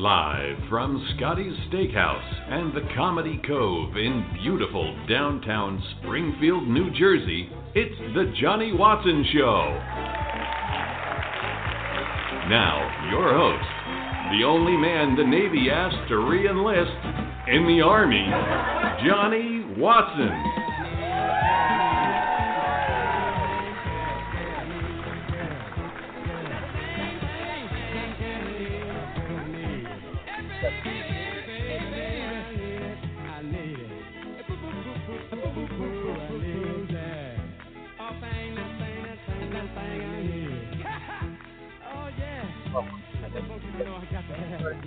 Live from Scotty's Steakhouse and the Comedy Cove in beautiful downtown Springfield, New Jersey, it's The Johnny Watson Show. Now, your host, the only man the Navy asked to re enlist in the Army, Johnny Watson.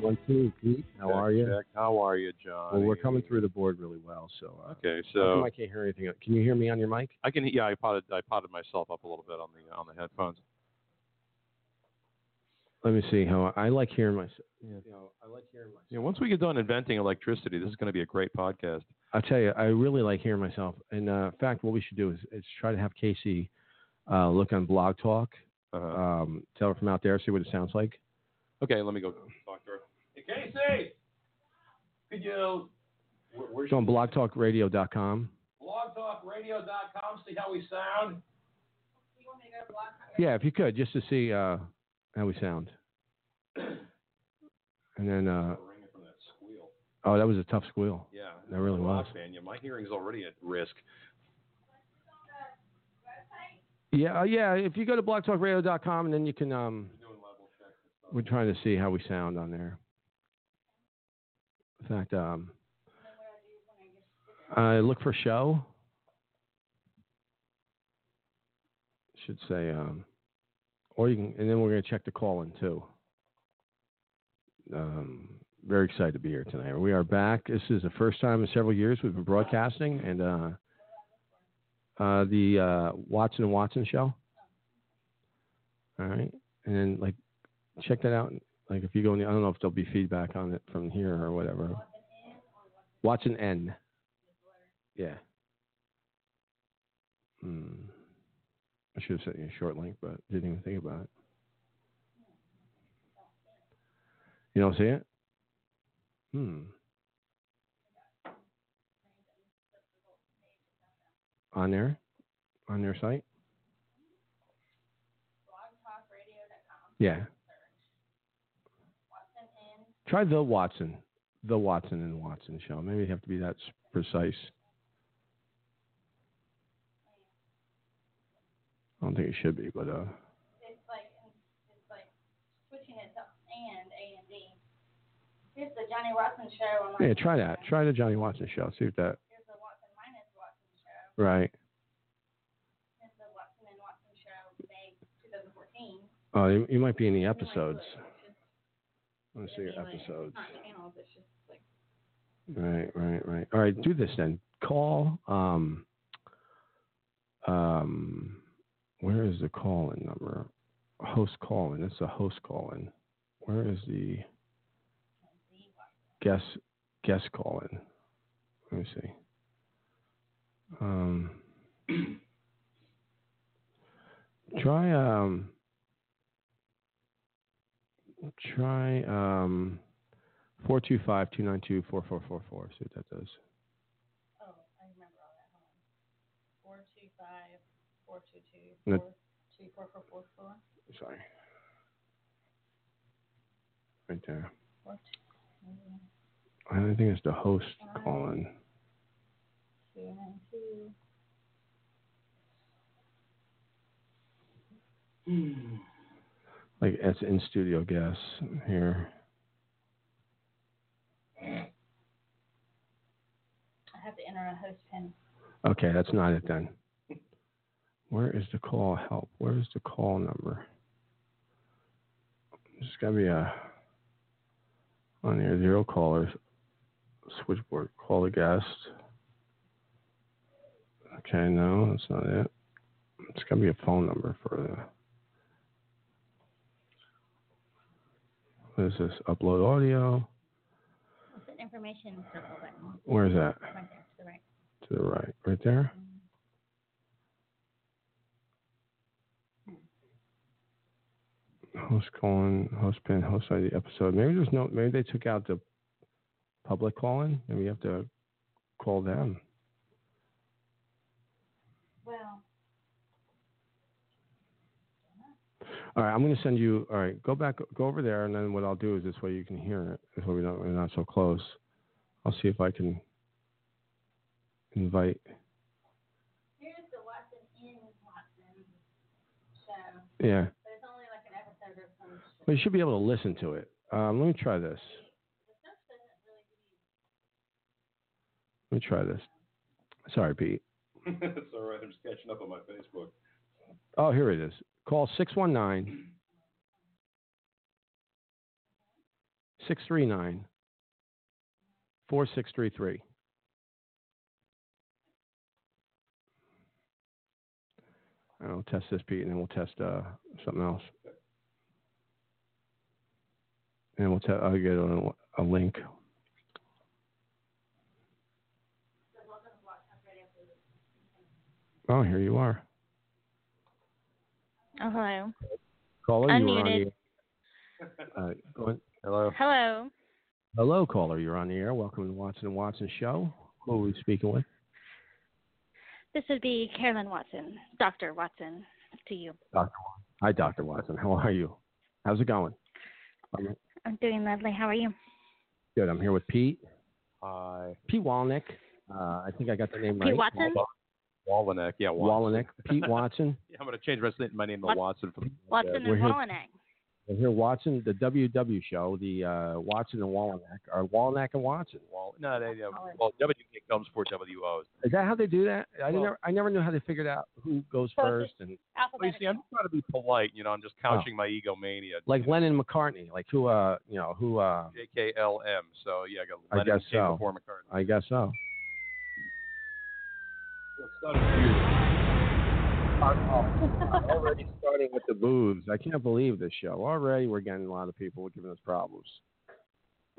One, two, Pete. How are you? Jack, how are you, John? Well, we're coming through the board really well. So, uh, Okay, so I can't hear anything. Can you hear me on your mic? I can. Yeah, I potted. I potted myself up a little bit on the on the headphones. Let me see how I like hearing myself. You know, I like hearing myself. Yeah, once we get done inventing electricity, this is going to be a great podcast. I'll tell you, I really like hearing myself. And uh, in fact, what we should do is, is try to have Casey uh, look on Blog Talk. Uh-huh. Um, tell her from out there, see what it sounds like. Okay, let me go talk to her. Hey, Casey, could you? Where, where's on blogtalkradio.com. blogtalkradio.com? See how we sound. Yeah, if you could, just to see uh, how we sound. And then, uh, Ringing from that squeal. oh, that was a tough squeal. Yeah, That really was. Fan. Yeah, my hearing's already at risk. Yeah, uh, yeah. If you go to blogtalkradio.com, and then you can. Um, we're trying to see how we sound on there. In fact, um, I look for show. Should say, um, or you can, and then we're going to check the call in too. Um, very excited to be here tonight. We are back. This is the first time in several years we've been broadcasting, and uh, uh, the uh, Watson and Watson show. All right, and then like check that out. Like if you go in, the, I don't know if there'll be feedback on it from here or whatever. Watson N. Yeah. Hmm. I should have sent you a short link, but didn't even think about it. You don't see it? Hmm. On there? On their site? Yeah. Try the Watson. The Watson and Watson show. Maybe you have to be that precise. I don't think it should be, but uh It's like it's like switching it and A and D. Here's the Johnny Watson show. Yeah, try that. Try the Johnny Watson show. See if that Here's the Watson minus Watson show. right. Here's the Watson and Watson show, May 2014. Oh, you, you might be in the episodes. it's Let me see your episodes. It's not channels. It's just Right, right, right. All right, do this then. Call. Um. Um. Where is the call-in number? Host call-in. That's a host call-in. Where is the guest guest call-in? Let me see. Um. Try um. Try um. Four two five two nine two four four four four. See what that does. oh, I remember all that. Hold on. Four two five four two two No. four two four four four four Sorry. Right there. four two I think it's the host calling. Two nine two. Like it's in studio guests here. I have to enter a host pin. Okay, that's not it then. Where is the call help? Where is the call number? There's got to be a on your zero callers. switchboard. Call a guest. Okay, no, that's not it. It's got to be a phone number for the. What is this? Upload audio. It's an information circle button Where's that? right there to the right. To the right. Right there? Hmm. Host calling, host pin, host ID episode. Maybe there's no, maybe they took out the public calling. Maybe you have to call them. Well, All right, I'm going to send you. All right, go back, go over there, and then what I'll do is this way you can hear it. This way we don't, we're not so close. I'll see if I can invite. here's the Watson in Watson show, Yeah, but it's only like an episode or some shit. well, you should be able to listen to it. Um, let me try this. The stuff doesn't really give you Let me try this. Sorry, Pete. it's all right. I'm just catching up on my Facebook. Oh, here it is. Call 619 639 4633. And I'll test this, Pete, and then we'll test uh, something else. And we'll tell. I'll get a, a link. Oh, here you are. Oh, hello. Caller, you are on Unmuted. the uh, go ahead. Hello. Hello. Hello, caller. You're on the air. Welcome to the Watson and Watson Show. Who are we speaking with? This would be Carolyn Watson, Dr. Watson, to you. Dr. Hi, Dr. Watson. How are you? How's it going? I'm I'm doing lovely. How are you? good. I'm here with Pete. Hi. Pete Walnick. Uh, I think I got the name Pete right. Pete Watson? Wallenick. Yeah, Watson. Walnick. Pete Watson. Yeah, I'm going to change the rest of my name to Wat- Watson. From Watson we're and here- Wallanack. We're here, Watson, the WW show, the uh, Watson and Walnick, or Walnick and Watson. Wall, no, they, uh, well, WK comes before WOs. Is that how they do that? I Well- never, I never knew how they figured out who goes So first, and Well, you see, I'm trying to be polite. You know, I'm just couching my egomania. like you know, Lennon McCartney, like who, uh, you know, who, uh, JKLM. So yeah, I got I guess so. before McCartney. I guess so. Already starting with the boobs. I can't believe this show. Already we're getting a lot of people giving us problems.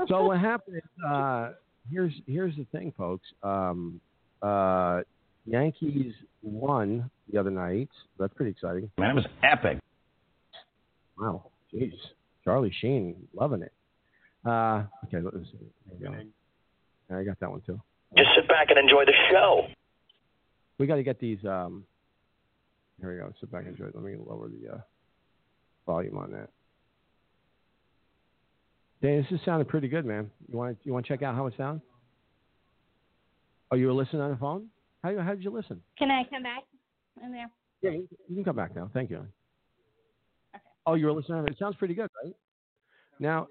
So what happened is uh, here's here's the thing, folks. Um, uh, Yankees won the other night. That's pretty exciting. Man, it was epic. Wow, jeez, Charlie Sheen loving it. Uh, okay, let's see. There we go. I got that one too. Just sit back and enjoy the show. We got to get these. Um, here we go. Sit back and enjoy. it. Let me lower the uh, volume on that. Dan, this is sounding pretty good, man. You want you want to check out how it sounds? Oh, you were listening on the phone? How you- how did you listen? Can I come back in there? Yeah, you, you can come back now. Thank you. Okay. Oh, you were listening. It sounds pretty good, right? Now,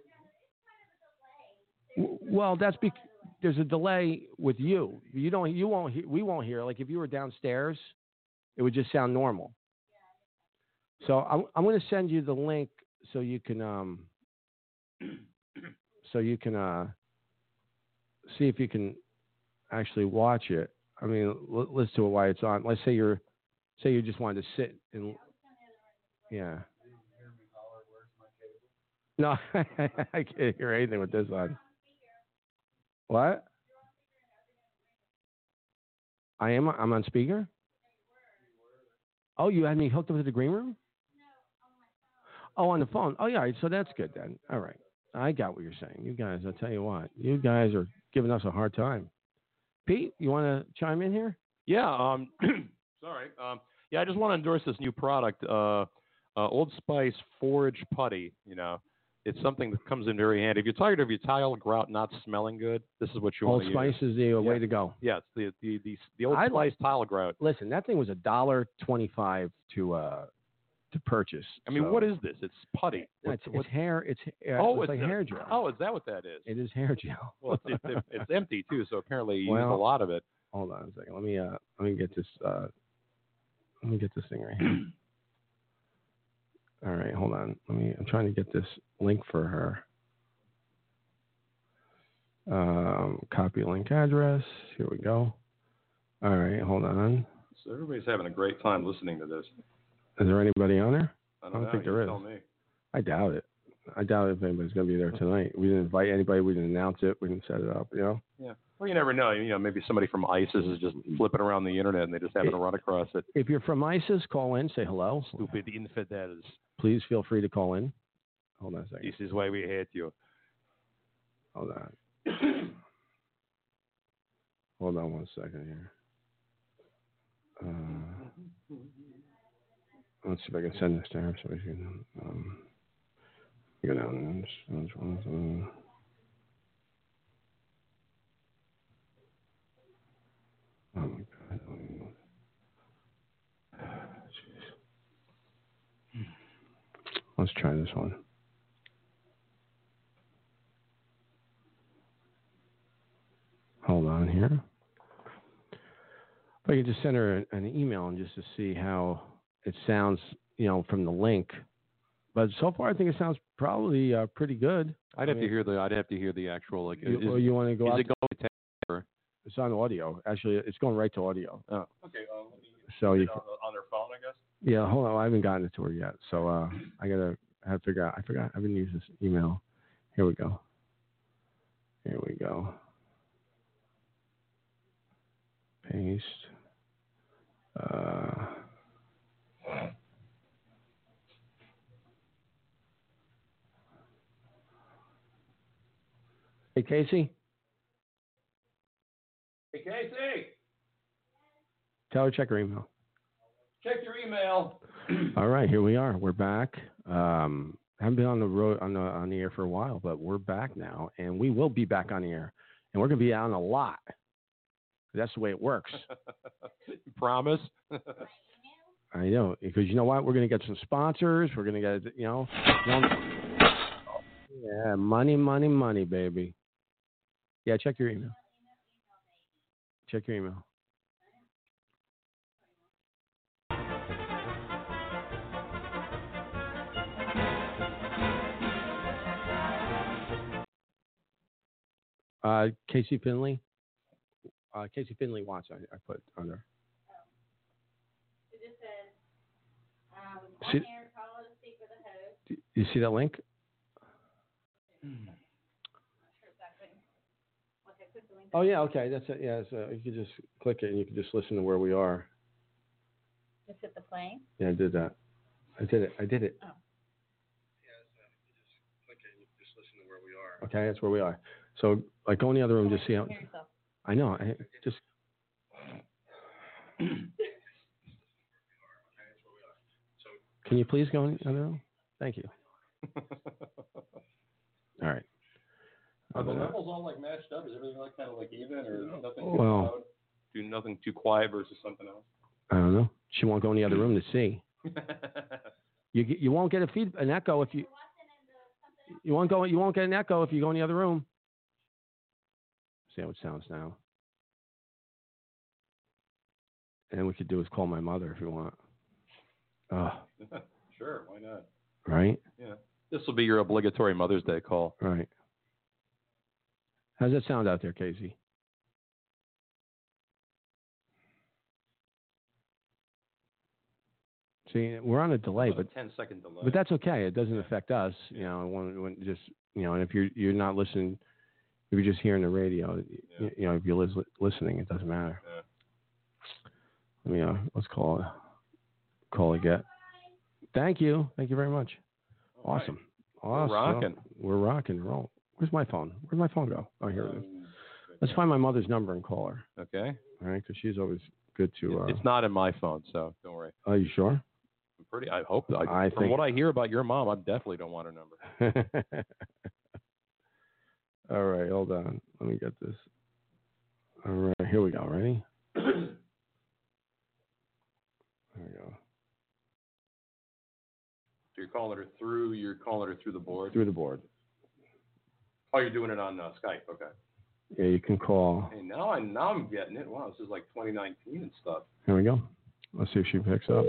well, that's because there's a delay with you. You don't. You won't. Hear, we won't hear. Like if you were downstairs, it would just sound normal. So I'm I'm going to send you the link so you can um so you can uh see if you can actually watch it. I mean, l- listen to it while it's on. Let's say you're say you just wanted to sit and yeah. No, I can't hear anything with this on. What? I am. I'm on speaker. Oh, you had me hooked up to the green room? Oh, on the phone. Oh, yeah. all right, So that's good then. All right. I got what you're saying. You guys, I'll tell you what. You guys are giving us a hard time. Pete, you want to chime in here? Yeah. Um. sorry. Um. Yeah, I just want to endorse this new product. Uh, uh, Old Spice Forage Putty. You know, it's something that comes in very handy. If you're tired of your tile grout not smelling good, this is what you Old want to Spice use. is the uh, way to go. Yes, the the the, the Old I Spice tile grout. Listen, that thing was a dollar twenty-five to uh to purchase. I mean, so- what is this? It's putty. It's, What's- it's hair. It's uh, oh, it's like a- hair gel. Oh, is that what that is? It is hair gel. Well, it's, it's, it's empty too, so apparently you use a lot of it. Hold on a second. Let me uh let me get this uh let me get this thing right here. All right, hold on. Let me I'm trying to get this link for her. Um, copy link address. Here we go. All right, hold on. So everybody's having a great time listening to this. Is there anybody on there? I I don't, don't know. think you there tell is. me. I doubt it. I doubt if anybody's going to be there tonight. We didn't invite anybody. We didn't announce it. We didn't set it up. You know. Yeah. Well, you never know. You know, maybe somebody from ISIS is just flipping around the internet and they just happen to run across it. If you're from ISIS, call in. Say hello. Stupid infidels. Please feel free to call in. Hold on a second. This is why we hate you. Hold on. Hold on one second here. Uh, let's see if I can send this to her so we can. Um, go down. this- this one, uh, Oh my god. Jeez. Let's try this one. Hold on here. If I could just send her an, email and just to see how it sounds, you know, from the link. But so far, I think it sounds probably uh, pretty good. I'd I have mean- to hear the. I'd have to hear the actual like. You, is, or you want to go is it going to or- it's on audio. Actually, it's going right to audio. Oh. Okay, um, let me So you, on their phone, I guess. Yeah, hold on. I haven't gotten it to her yet. So uh, I gotta I have to figure out. I forgot. I haven't used this email. Here we go. Here we go. Paste. Uh, hey Casey, Hey, Casey, tell her check her email. Check your email. All right, here we are. We're back. Um, haven't been on the road on the on the air for a while, but we're back now, and we will be back on the air, and we're gonna be out on a lot. That's the way it works. You promise. I know because you know what? We're gonna get some sponsors. We're gonna get you know, you know yeah, money, money, money, baby. Yeah, check your email. Check your email. Uh, Casey Finley. Uh, Casey Finley Watts. I, I put under. It just says, um, See- on air, call to speak the host. Do you see that link? Not sure exactly. Okay, click the link. Oh yeah, okay, that's it. Yeah, so you could just click it and you can just listen to where we are. Just hit the play. Yeah, I did that. I did it. I did it. Oh. Okay, that's where we are. So, like, go in the other room, just see how. I know. I just. Can you please go in the other room? Thank you. All right. Are the Uh, levels all like matched up? Is everything like kind of like even, or nothing? Well- Do nothing too quiet versus something else. I don't know. She won't go in the other room to see. You you won't get a feed an echo if you you won't go you won't get an echo if you go in the other room. See how it sounds now. And we could do is call my mother if you want. Oh, sure, why not? right, Yeah. This will be your obligatory Mother's Day call. right. How's that sound out there, Casey? See, we're on a delay, but a 10 second delay. But that's okay. It doesn't affect us. You know, when, when just you know, and if you're you're not listening, if you're just hearing the radio, Yeah. you, know, if you're lis- listening, it doesn't matter. Yeah. Let me uh, let's call it call it get. Thank you, thank you very much. All right. Awesome, We're awesome. rocking. We're rocking and roll. Where's my phone? Where'd my phone go? Oh, here it is. Um, Let's find my mother's number and call her. Okay. All right, because she's always good to. Uh, It's not in my phone, so don't worry. are you sure? I'm pretty. I hope. I, I from think- what I hear about your mom, I definitely don't want her number. All right, hold on. Let me get this. All right, here we go. Ready? There we go. So you're calling her through. You're calling her through the board. Through the board. Oh, you're doing it on uh, Skype. Okay. Yeah, you can call. Hey, now I now I'm getting it. Wow, this is like 2019 and stuff. Here we go. Let's see if she picks up.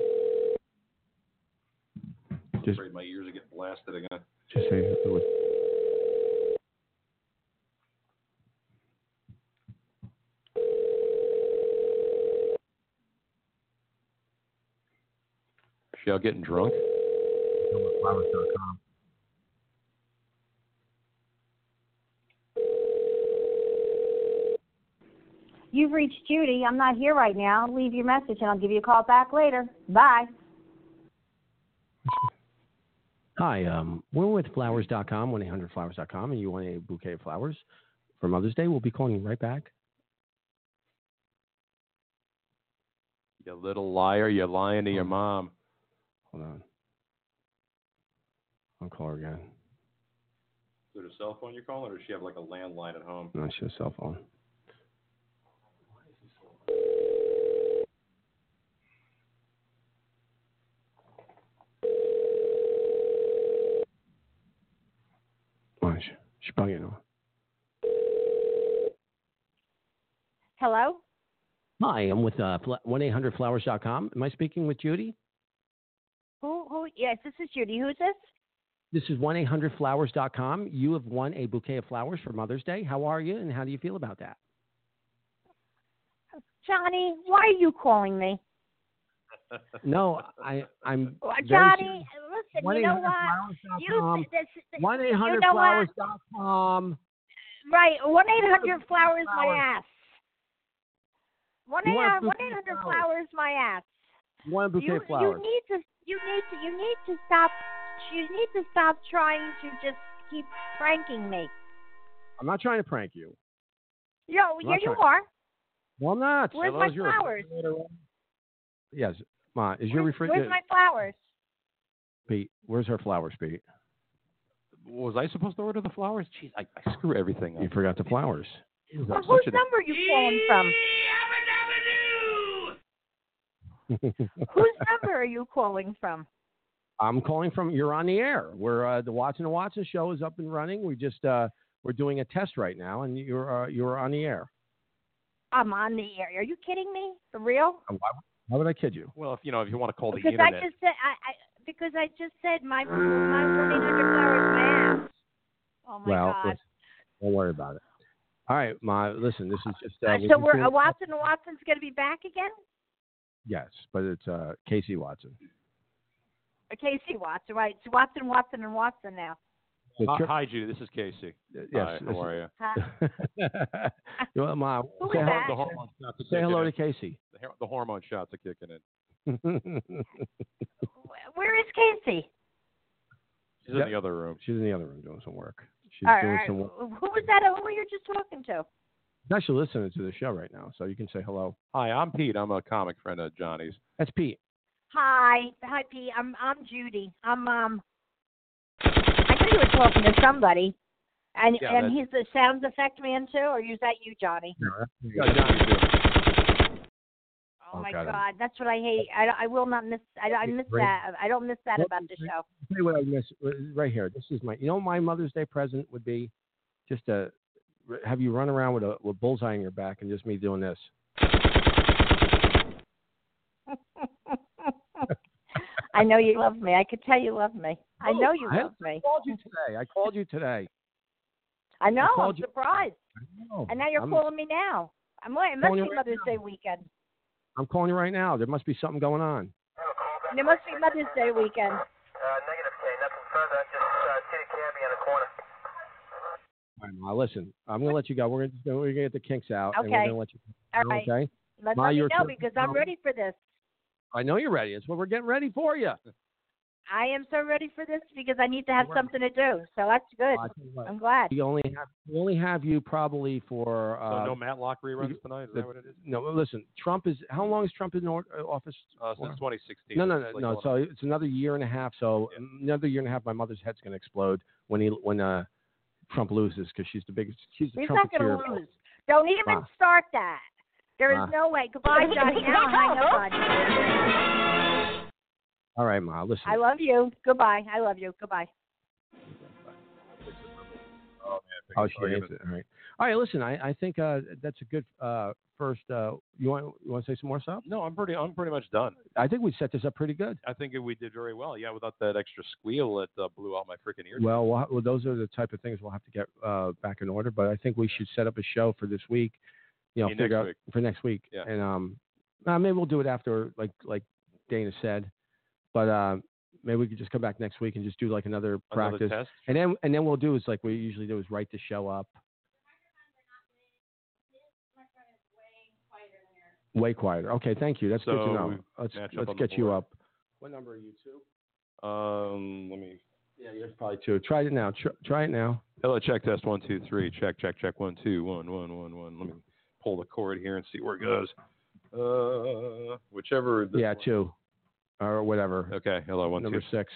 I'm Just- afraid my ears are getting blasted again. Just say. She out getting drunk? Flowers.com. You've reached Judy. I'm not here right now. Leave your message and I'll give you a call back later. Bye. Hi, um, we're with flowers.com, 1 800 flowers.com, and you want a bouquet of flowers for Mother's Day. We'll be calling you right back. You little liar. You're lying to your mom. Hold on. I'll call her again. Is it a cell phone you're calling, or does she have like a landline at home? No, she has a cell phone. Why, she, she probably you know. Hello? Hi, I'm with uh, 1 800 flowers.com. Am I speaking with Judy? Who who yes, this is Judy. Who's this? This is 1 800 flowers.com. You have won a bouquet of flowers for Mother's Day. How are you, and how do you feel about that? Johnny, why are you calling me? No, I, I'm. Johnny, listen, you know what? You this, this, 1 you 800 know what? flowers.com. Right, one eight hundred flowers my ass. One You eight want a one bouquet eight of hundred flowers. flowers my ass. One bouquet You flowers. you need to you need to you need to stop you need to stop trying to just keep pranking me. I'm not trying to prank you. Yo, I'm here you are. Well, I'm not. Where's Hello, my your flowers? Yes, Ma. Is your refrigerator? where's my flowers? Pete, where's her flowers, Pete? Was I supposed to order the flowers? Jeez, I, I screw everything up. You forgot the flowers. Jeez, Well, whose number are you calling from? Whose number are you calling from? I'm calling from. You're on the air. We're uh, the Watson and Watson show is up and running. We just uh, we're doing a test right now, and you're uh, you're on the air. I'm on the air. Are you kidding me? For real? Uh, Why, why would I kid you? Well, if you know, if you want to call the Because I just said I, I because I just said my my one eight hundred flowers my ass. Oh my well, god. listen, don't worry about it. All right, Ma. Listen, this is just. Uh, Uh, so we're uh, Watson and Watson's going to be back again. Yes, but it's uh, Casey Watson. Uh, Casey Watson, right? It's Watson, Watson, and Watson now. The hi, hi, Judy. This is Casey. yes. Hi, how are you? Huh? well, Ma, Who say, is hel- that? The hormone shots are say hello in. to Casey. The, the hormone shots are kicking in. Where is Casey? She's Yep. in the other room. She's in the other room doing some work. She's All doing right. some work. Who was that? Who were you just talking to? She's actually listening to the show right now, so you can say hello. Hi, I'm Pete. I'm a comic friend of Johnny's. That's Pete. Hi, hi, Pete. I'm I'm Judy. I'm um. I knew you were talking to somebody, and Yeah, and that's- he's the sounds effect man too, or is that you, Johnny? Yeah, Johnny's doing. Oh my Okay, then. God, that's what I hate. I, I will not miss. I, I miss Great. that. I don't miss that What about the show. tell you what I miss uh, right here. This is my, you know, my Mother's Day present would be just to have you run around with a with bullseye on your back and just me doing this. I know you love me. I could tell you love me. I know you I love me. I called you today. I called you today. I know. I'm called you- surprised. Oh, And now you're I'm, calling me now. I'm like, it must be right Mother's Day weekend. I'm calling you right now. There must be something going on. It must be Mother's Day weekend. Uh, negative K, nothing further. Just uh, see the cabbie in the corner. All right, Ma, listen, I'm gonna let you go. We're gonna we're gonna get the kinks out, and we're Okay. gonna let you. All go, right. Okay. Let, Ma, let me you're know too- because I'm ready for this. I know you're ready. It's what we're getting ready for you. I am so ready for this because I need to have something to do. So that's good. What, I'm glad. we only have we only have you probably for. So Uh, no Matlock reruns you- tonight. Is the- that what it is? no, listen. Trump is how long is Trump in or, uh, office? Uh, since 2016. No, no, no, like no. So it's another year and a half. So Yeah. another year and a half, my mother's head's gonna explode when he when uh Trump loses because she's the biggest. She's the He's not going to lose. Don't even Ma. start that. There is Ma. no way. Goodbye, Johnny. Now hang up on you. All right, Ma. Listen. I love you. Goodbye. I love you. Goodbye. Oh, she hates it. All right. All right. Listen, I, I think uh, that's a good uh, first. Uh, you want you want to say some more stuff? No, I'm pretty. I'm pretty much done. I think we set this up pretty good. I think we did very well. Yeah, without that extra squeal that uh, blew out my freaking ears. Well, we'll, well, those are the type of things we'll have to get uh, back in order. But I think we should set up a show for this week. You know, figure next out week. for next week. Yeah. And um, uh, maybe we'll do it after, like like Dana said. but uh, maybe we could just come back next week and just do like another Another practice. test? And then and then we'll do is like we usually do is write the show up. Way quieter. Okay, thank you. That's good to know. Let's let's get you up. What number are you two? Um, let me. Yeah, you're probably two. Try it now. Try, try it now. Hello, check test one two three. Check check check one two one one one one. Let me pull the cord here and see where it goes. Uh, whichever. this yeah, one- two, or whatever. Okay. Hello, one number two. six.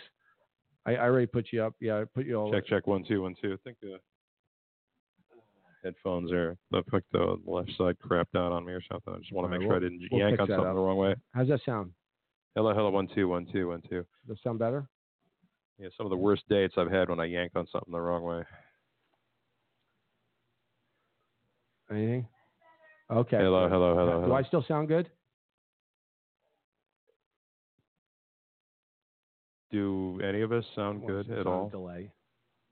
I, I already put you up. Yeah, I put you all. Check check one two one two. I think the headphones are. I think the left side crapped out on me or something. I just want to make right, sure I we'll- didn't we'll yank on something up. the wrong way. How's that sound? Hello hello one two one two one two. Does that sound better? Yeah, some of the worst dates I've had when I yanked on something the wrong way. Anything? Okay. Hello, hello, hello, Do hello. I still sound good? Do any of us sound good at all? Delay.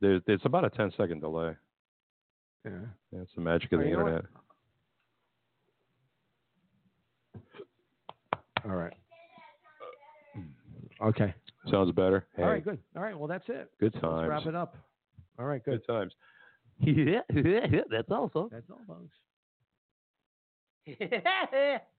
There's, it's about a 10 second delay. Yeah. That's the magic of the you know what? internet. All right. Okay. Sounds better. Hey, All right. Good. All right. Well, that's it. good Let's times. wrap it up. All right. Good. Good times. yeah, that's all, folks. That's all, folks.